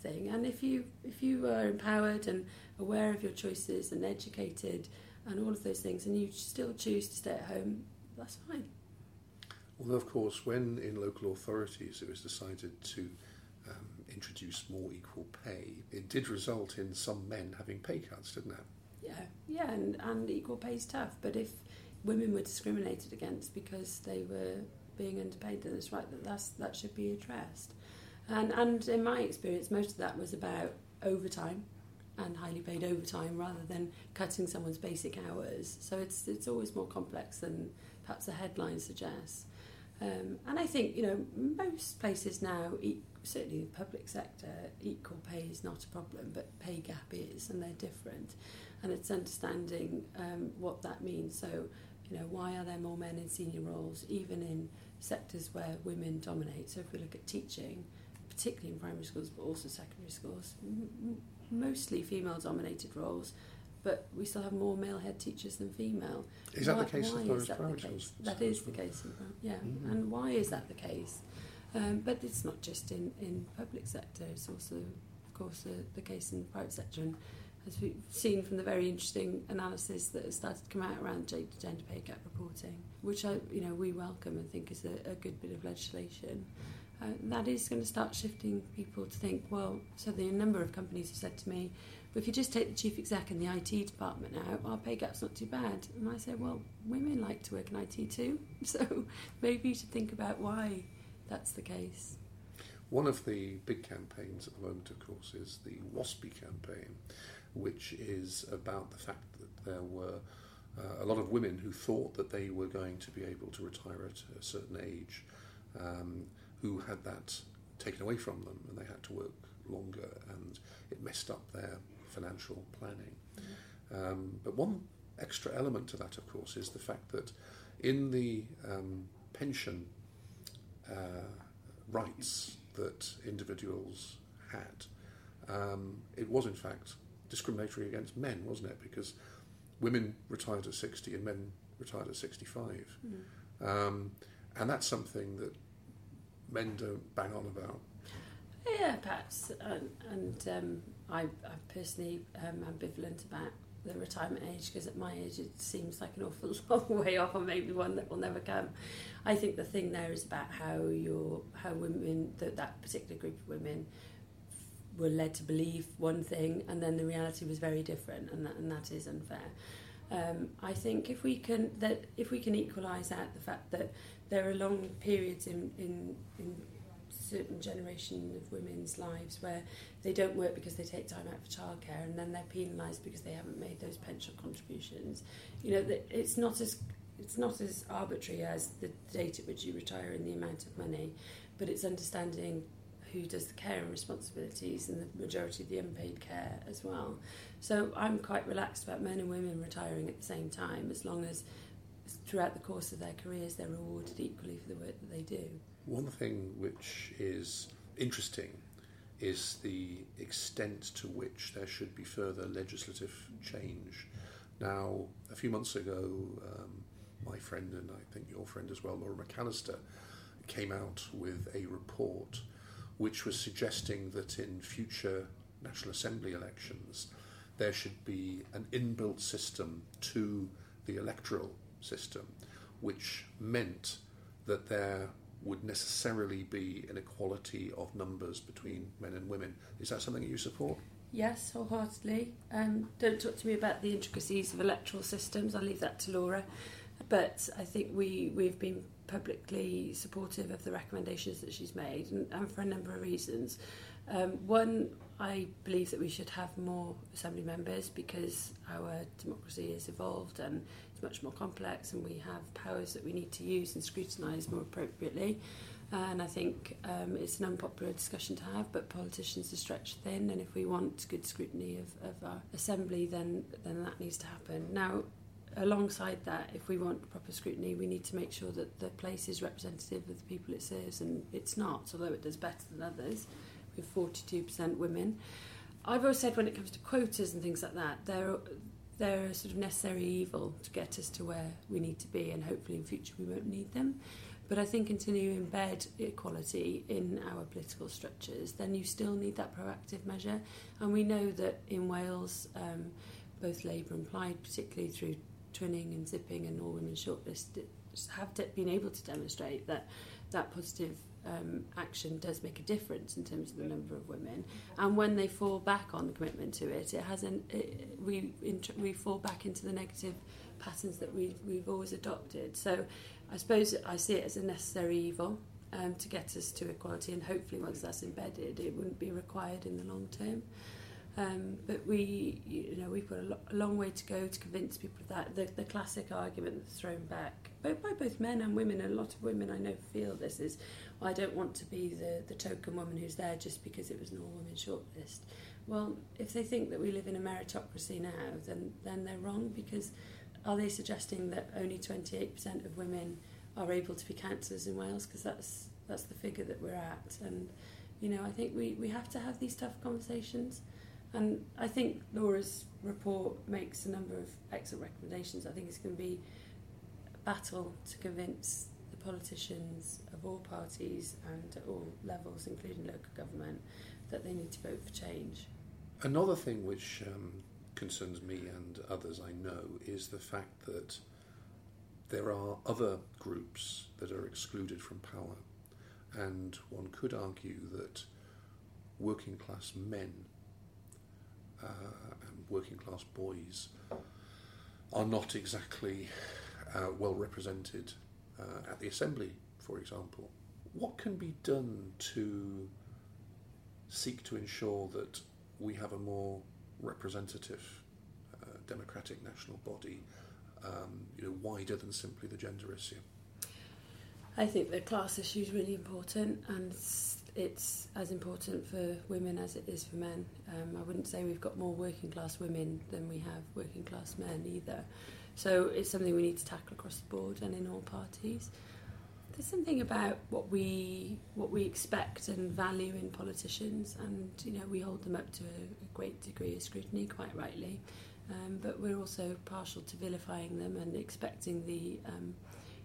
thing. And if you if you are empowered and aware of your choices and educated and all of those things, and you still choose to stay at home, that's fine. Although, of course, when in local authorities it was decided to um, introduce more equal pay, it did result in some men having pay cuts, didn't it? Yeah, yeah, and, and equal pay is tough. But if women were discriminated against because they were being underpaid, then it's right that that's, that should be addressed. And, and in my experience, most of that was about overtime and highly paid overtime rather than cutting someone's basic hours. So it's, it's always more complex than perhaps the headline suggests. Um, and I think, you know, most places now, certainly the public sector, equal pay is not a problem, but pay gap is, and they're different. And it's understanding um, what that means. So, you know, why are there more men in senior roles, even in sectors where women dominate? So, if we look at teaching, particularly in primary schools, but also secondary schools, m- mostly female dominated roles, but we still have more male head teachers than female. Is that why, the case in primary schools? That is the case, in, yeah. Mm-hmm. And why is that the case? Um, but it's not just in, in public sector, it's also, of course, the, the case in the private sector. And as we've seen from the very interesting analysis that has started to come out around gender pay gap reporting, which I, you know, we welcome and think is a, a good bit of legislation. Uh, that is going to start shifting people to think, well, so the number of companies have said to me, well, if you just take the chief exec and the IT department out, our pay gap's not too bad. And I say, well, women like to work in IT too, so maybe you should think about why that's the case. One of the big campaigns at the moment, of course, is the WASPI campaign, which is about the fact that there were uh, a lot of women who thought that they were going to be able to retire at a certain age, um, who had that taken away from them and they had to work longer, and it messed up their financial planning. Um, but one extra element to that, of course, is the fact that in the um, pension uh, rights that individuals had. Um, it was, in fact, discriminatory against men, wasn't it? Because women retired at 60 and men retired at 65. Mm. Um, and that's something that men don't bang on about. Yeah, perhaps. And, and um, I, I'm personally um, ambivalent about the retirement age because at my age it seems like an awful long way off, or maybe one that will never come. I think the thing there is about how your how women that that particular group of women were led to believe one thing, and then the reality was very different, and that and that is unfair. Um, I think if we can that if we can equalise out the fact that there are long periods in in, in certain generation of women's lives where they don't work because they take time out for childcare and then they're penalised because they haven't made those pension contributions. You know, it's not as it's not as arbitrary as the date at which you retire and the amount of money, but it's understanding who does the care and responsibilities and the majority of the unpaid care as well. So I'm quite relaxed about men and women retiring at the same time as long as throughout the course of their careers they're rewarded equally for the work that they do. One thing which is interesting is the extent to which there should be further legislative change. Now, a few months ago, um, my friend and I think your friend as well, Laura McAllister, came out with a report which was suggesting that in future National Assembly elections there should be an inbuilt system to the electoral system, which meant that there would necessarily be an equality of numbers between men and women. Is that something you support? Yes, wholeheartedly. Um, don't talk to me about the intricacies of electoral systems. I'll leave that to Laura. But I think we, we've been publicly supportive of the recommendations that she's made, and, and for a number of reasons. Um, one, I believe that we should have more assembly members because our democracy has evolved and it's much more complex, and we have powers that we need to use and scrutinise more appropriately. And I think um, it's an unpopular discussion to have, but politicians are stretched thin, and if we want good scrutiny of, of our assembly, then then that needs to happen. Now, alongside that, if we want proper scrutiny, we need to make sure that the place is representative of the people it serves, and it's not, although it does better than others, with 42% women. I've always said when it comes to quotas and things like that, they're, they're a sort of necessary evil to get us to where we need to be, and hopefully in future we won't need them. But I think until you embed equality in our political structures, then you still need that proactive measure. And we know that in Wales, um, both Labour and Plaid, particularly through twinning and zipping and all women shortlist have been able to demonstrate that that positive um, action does make a difference in terms of the number of women. And when they fall back on the commitment to it, it has an, it, we we fall back into the negative patterns that we we've always adopted. So I suppose I see it as a necessary evil um, to get us to equality, and hopefully once that's embedded, it wouldn't be required in the long term. Um, but we, you know, we've got a, lo- a long way to go to convince people of that. The, the classic argument that's thrown back both by both men and women, a lot of women I know feel this is, well, I don't want to be the, the token woman who's there just because it was an all-women shortlist. Well, if they think that we live in a meritocracy now, then then they're wrong because are they suggesting that only 28% of women are able to be councillors in Wales? Because that's that's the figure that we're at, and you know I think we, we have to have these tough conversations. And I think Laura's report makes a number of excellent recommendations. I think it's going to be a battle to convince the politicians of all parties and at all levels, including local government, that they need to vote for change. Another thing which um, concerns me and others I know is the fact that there are other groups that are excluded from power. And one could argue that working class men uh, and working class boys are not exactly uh, well represented uh, at the assembly, for example. What can be done to seek to ensure that we have a more representative uh, democratic national body, um, you know, wider than simply the gender issue? I think the class issue is really important, and it's as important for women as it is for men. Um, I wouldn't say we've got more working class women than we have working class men either. So it's something we need to tackle across the board and in all parties. There's something about what we what we expect and value in politicians, and you know we hold them up to a, a great degree of scrutiny, quite rightly. Um, but we're also partial to vilifying them and expecting the um,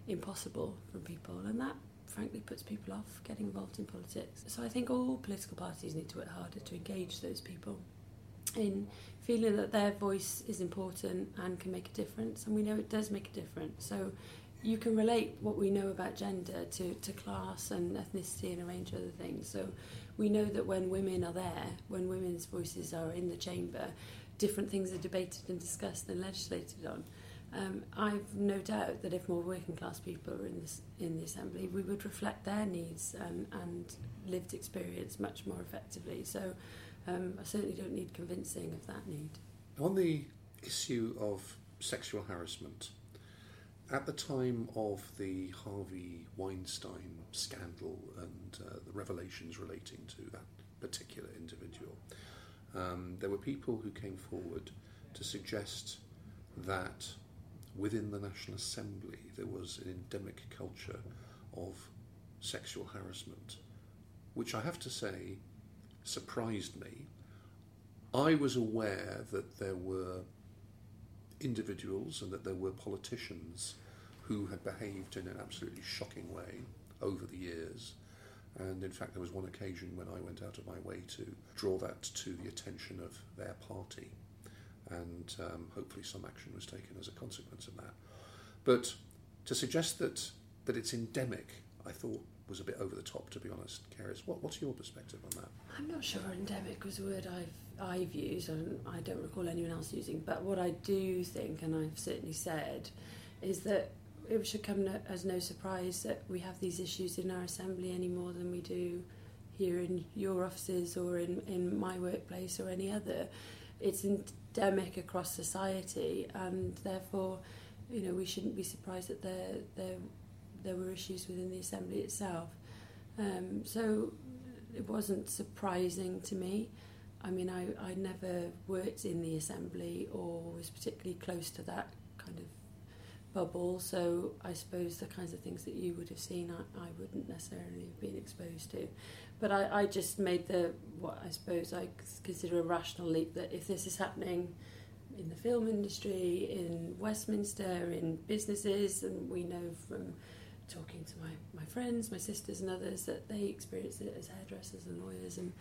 impossible from people, and that frankly puts people off getting involved in politics. So I think all political parties need to work harder to engage those people in feeling that their voice is important and can make a difference, and we know it does make a difference. So you can relate what we know about gender to, to class and ethnicity and a range of other things. So we know that when women are there, when women's voices are in the chamber, different things are debated and discussed and legislated on. Um, I've no doubt that if more working class people are in, this, in the Assembly, we would reflect their needs and, and lived experience much more effectively. So um, I certainly don't need convincing of that need. On the issue of sexual harassment, at the time of the Harvey Weinstein scandal and uh, the revelations relating to that particular individual, um, there were people who came forward to suggest that within the National Assembly there was an endemic culture of sexual harassment, which I have to say surprised me. I was aware that there were individuals and that there were politicians who had behaved in an absolutely shocking way over the years. And in fact, there was one occasion when I went out of my way to draw that to the attention of their party. And um, hopefully, some action was taken as a consequence of that. But to suggest that, that it's endemic, I thought was a bit over the top, to be honest. Cerys, what, what's your perspective on that? I'm not sure endemic was a word I've, I've used, and I don't recall anyone else using. But what I do think, and I've certainly said, is that it should come as no surprise that we have these issues in our assembly any more than we do here in your offices or in, in my workplace or any other. It's endemic across society, and therefore, you know, we shouldn't be surprised that there there there were issues within the assembly itself. Um, so it wasn't surprising to me. I mean, I, I never worked in the assembly or was particularly close to that kind of bubble, so I suppose the kinds of things that you would have seen, I, I wouldn't necessarily have been exposed to. But I, I just made the, what I suppose I consider a rational leap that if this is happening in the film industry, in Westminster, in businesses, and we know from talking to my, my friends, my sisters and others that they experience it as hairdressers and lawyers and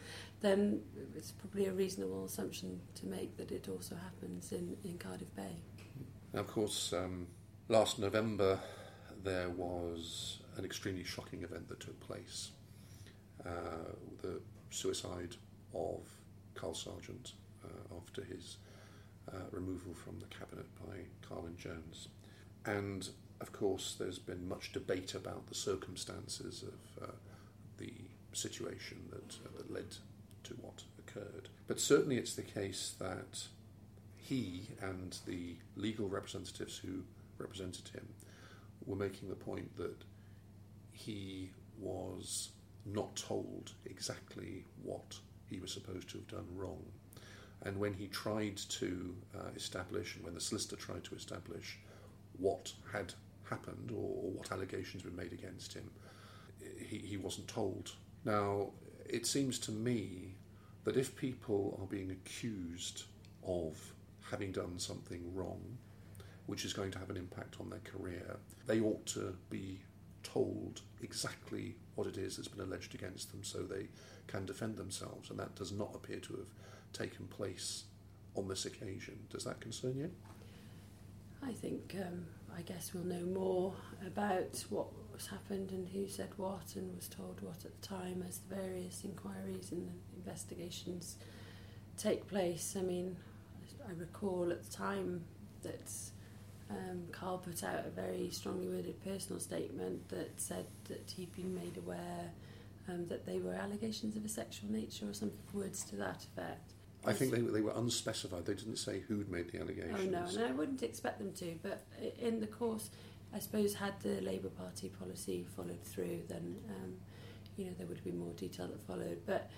then it's probably a reasonable assumption to make that it also happens in, in Cardiff Bay. Now, of course, um, last November there was an extremely shocking event that took place. Uh, the suicide of Carl Sargent uh, after his uh, removal from the cabinet by Carwyn Jones. And of course, there's been much debate about the circumstances of uh, the situation that, uh, that led to what occurred. But certainly it's the case that he and the legal representatives who represented him were making the point that he was not told exactly what he was supposed to have done wrong. And when he tried to uh, establish, and when the solicitor tried to establish what had happened or, or what allegations were made against him, he, he wasn't told. Now, it seems to me that if people are being accused of having done something wrong, which is going to have an impact on their career, they ought to be told exactly what it is that's been alleged against them so they can defend themselves. And that does not appear to have taken place on this occasion. Does that concern you? I think um, I guess we'll know more about what was happened and who said what and was told what at the time as the various inquiries and investigations take place. I mean, I recall at the time that um, Carl put out a very strongly worded personal statement that said that he'd been made aware um, that they were allegations of a sexual nature or some words to that effect. I think they, they were unspecified. They didn't say who'd made the allegations. Oh no, and I wouldn't expect them to. But in the course, I suppose had the Labour Party policy followed through, then um, you know there would be more detail that followed. But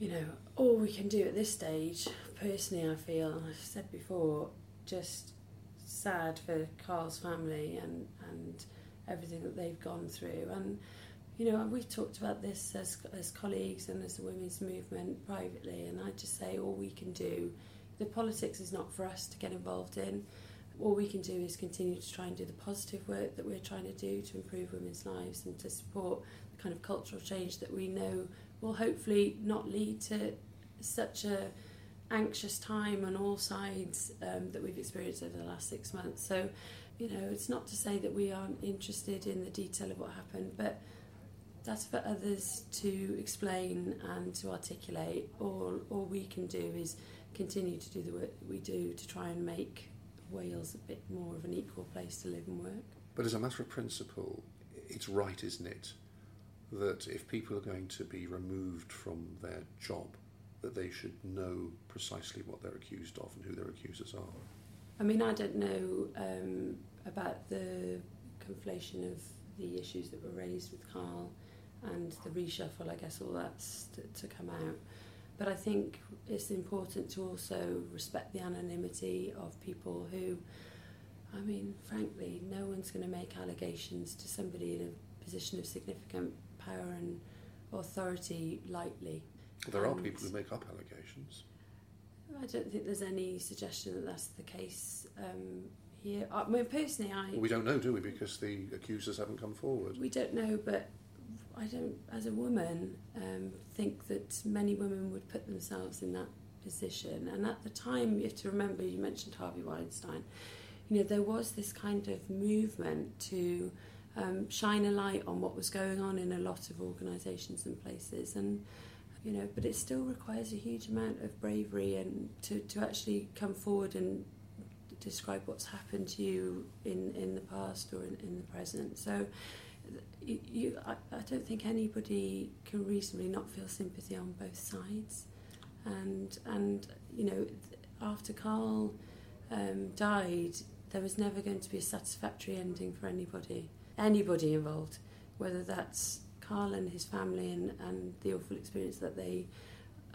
you know, all we can do at this stage, personally, I feel, I've said before, just sad for Carl's family and and everything that they've gone through and you know, we've talked about this as, as colleagues and as a women's movement privately, and I just say all we can do the politics is not for us to get involved in. All we can do is continue to try and do the positive work that we're trying to do to improve women's lives and to support the kind of cultural change that we know will hopefully not lead to such a anxious time on all sides um, that we've experienced over the last six months. So, you know, it's not to say that we aren't interested in the detail of what happened, but that's for others to explain and to articulate. All, all we can do is continue to do the work we do to try and make Wales a bit more of an equal place to live and work. But as a matter of principle, it's right, isn't it, that if people are going to be removed from their job, that they should know precisely what they're accused of and who their accusers are. I mean, I don't know um, about the conflation of the issues that were raised with Carl and the reshuffle, I guess all that's to, to come out. But I think it's important to also respect the anonymity of people who, I mean, frankly, no one's going to make allegations to somebody in a position of significant power and authority lightly. There are people who make up allegations. I don't think there's any suggestion that that's the case um, here. I mean, personally, I Well, we don't know, do we? Because the accusers haven't come forward. we don't know, but I don't, as a woman, um, think that many women would put themselves in that position. And at the time, you have to remember, you mentioned Harvey Weinstein. You know, there was this kind of movement to um, shine a light on what was going on in a lot of organisations and places, and you know, but it still requires a huge amount of bravery and to, to actually come forward and describe what's happened to you in, in the past or in, in the present. So you, you I, I don't think anybody can reasonably not feel sympathy on both sides. And and you know, after Carl um, died, there was never going to be a satisfactory ending for anybody, anybody involved, whether that's Carl and his family and, and the awful experience that they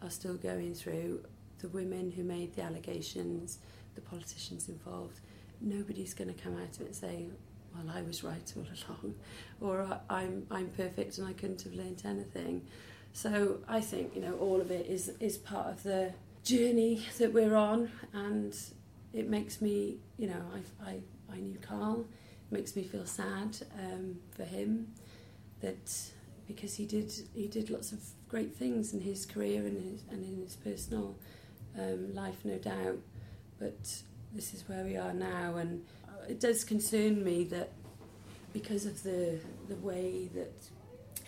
are still going through, the women who made the allegations, the politicians involved. Nobody's going to come out of it and say, well, I was right all along, or I'm, I'm perfect and I couldn't have learnt anything. So I think, you know, all of it is, is part of the journey that we're on and it makes me, you know, I, I, I knew Carl, it makes me feel sad um, for him that because he did he did lots of great things in his career and his, and in his personal um, life, no doubt. But this is where we are now, and it does concern me that because of the the way that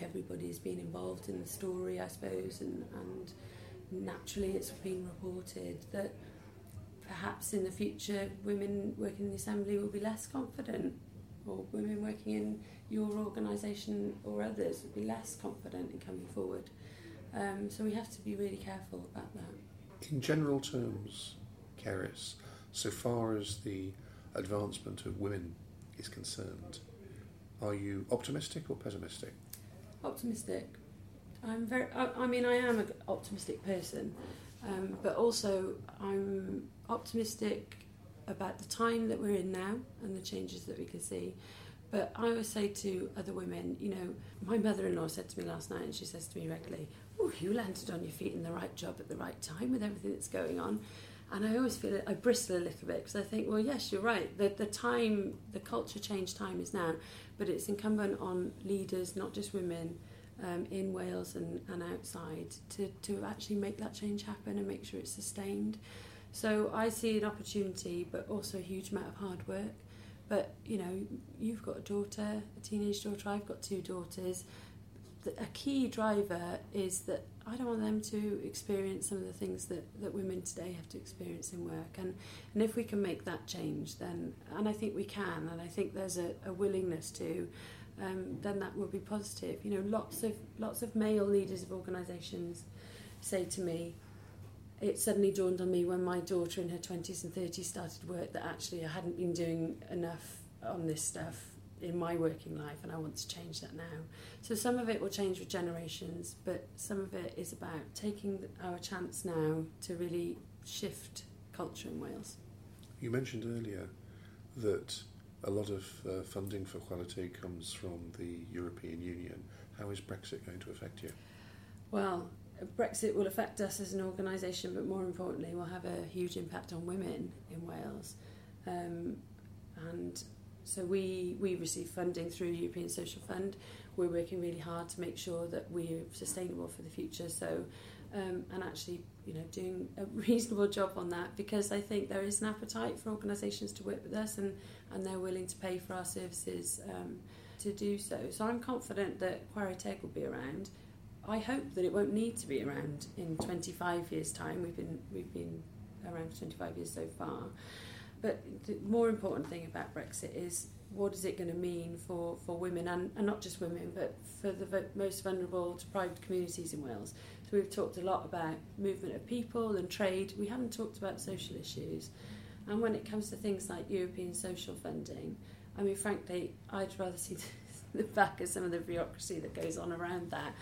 everybody has been involved in the story, I suppose, and, and naturally it's been reported that perhaps in the future women working in the assembly will be less confident or women working in your organisation or others would be less confident in coming forward. Um, so we have to be really careful about that. In general terms, Cerys, so far as the advancement of women is concerned, are you optimistic or pessimistic? Optimistic. I'm very. I, I mean, I am an optimistic person, um, but also I'm optimistic about the time that we're in now and the changes that we can see. But I always say to other women, you know, my mother-in-law said to me last night, and she says to me regularly, "Oh, you landed on your feet in the right job at the right time with everything that's going on." And I always feel I bristle a little bit because I think, well, yes, you're right. The, the time, the culture change time is now, but it's incumbent on leaders, not just women, um, in Wales and, and outside, to, to actually make that change happen and make sure it's sustained. So I see an opportunity, but also a huge amount of hard work. But you know, you've got a daughter, a teenage daughter. I've got two daughters. A key driver is that I don't want them to experience some of the things that, that women today have to experience in work. And and if we can make that change, then and I think we can, and I think there's a, a willingness to. Um, then that will be positive. You know, lots of lots of male leaders of organisations say to me, it suddenly dawned on me when my daughter in her 20s and 30s started work that actually I hadn't been doing enough on this stuff in my working life and I want to change that now. So some of it will change with generations, but some of it is about taking our chance now to really shift culture in Wales. You mentioned earlier that a lot of uh, funding for quality comes from the European Union. How is Brexit going to affect you? Well, Brexit will affect us as an organisation, but more importantly, will have a huge impact on women in Wales. Um, and so we, we receive funding through European Social Fund. We're working really hard to make sure that we're sustainable for the future. So, um, and actually, you know, doing a reasonable job on that because I think there is an appetite for organisations to work with us and, and they're willing to pay for our services um, to do so. So I'm confident that Teg will be around. I hope that it won't need to be around in 25 years' time. We've been we've been around for 25 years so far. But the more important thing about Brexit is what is it going to mean for, for women and, and not just women but for the most vulnerable deprived communities in Wales. So we've talked a lot about movement of people and trade. We haven't talked about social issues. And when it comes to things like European social funding, I mean, frankly, I'd rather see the back of some of the bureaucracy that goes on around that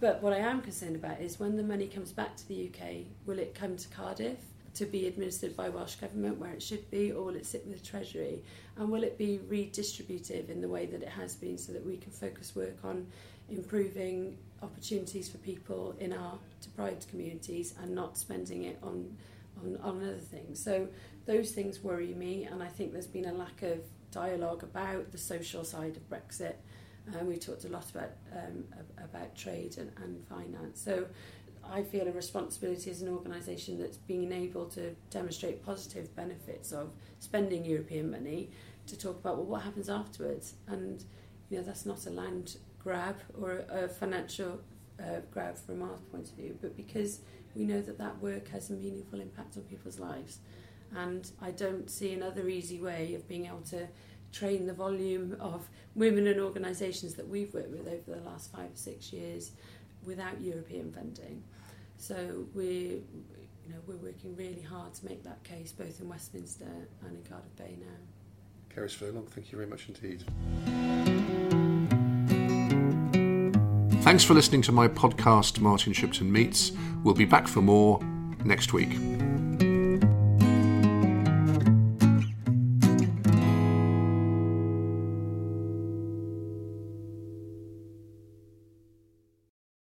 but what I am concerned about is when the money comes back to the UK, will it come to Cardiff to be administered by Welsh Government where it should be, or will it sit with the Treasury? And will it be redistributive in the way that it has been so that we can focus work on improving opportunities for people in our deprived communities and not spending it on, on, on other things? So those things worry me, and I think there's been a lack of dialogue about the social side of Brexit and we talked a lot about um, about trade and, and finance. So I feel a responsibility as an organisation that's being able to demonstrate positive benefits of spending European money to talk about well what happens afterwards and you know that's not a land grab or a financial uh, grab from our point of view but because we know that that work has a meaningful impact on people's lives and I don't see another easy way of being able to train the volume of women and organisations that we've worked with over the last five or six years without European funding. So we're, you know, we're working really hard to make that case both in Westminster and in Cardiff Bay now. Cerys Furlong, thank you very much indeed. Thanks for listening to my podcast, Martin Shipton Meets. We'll be back for more next week.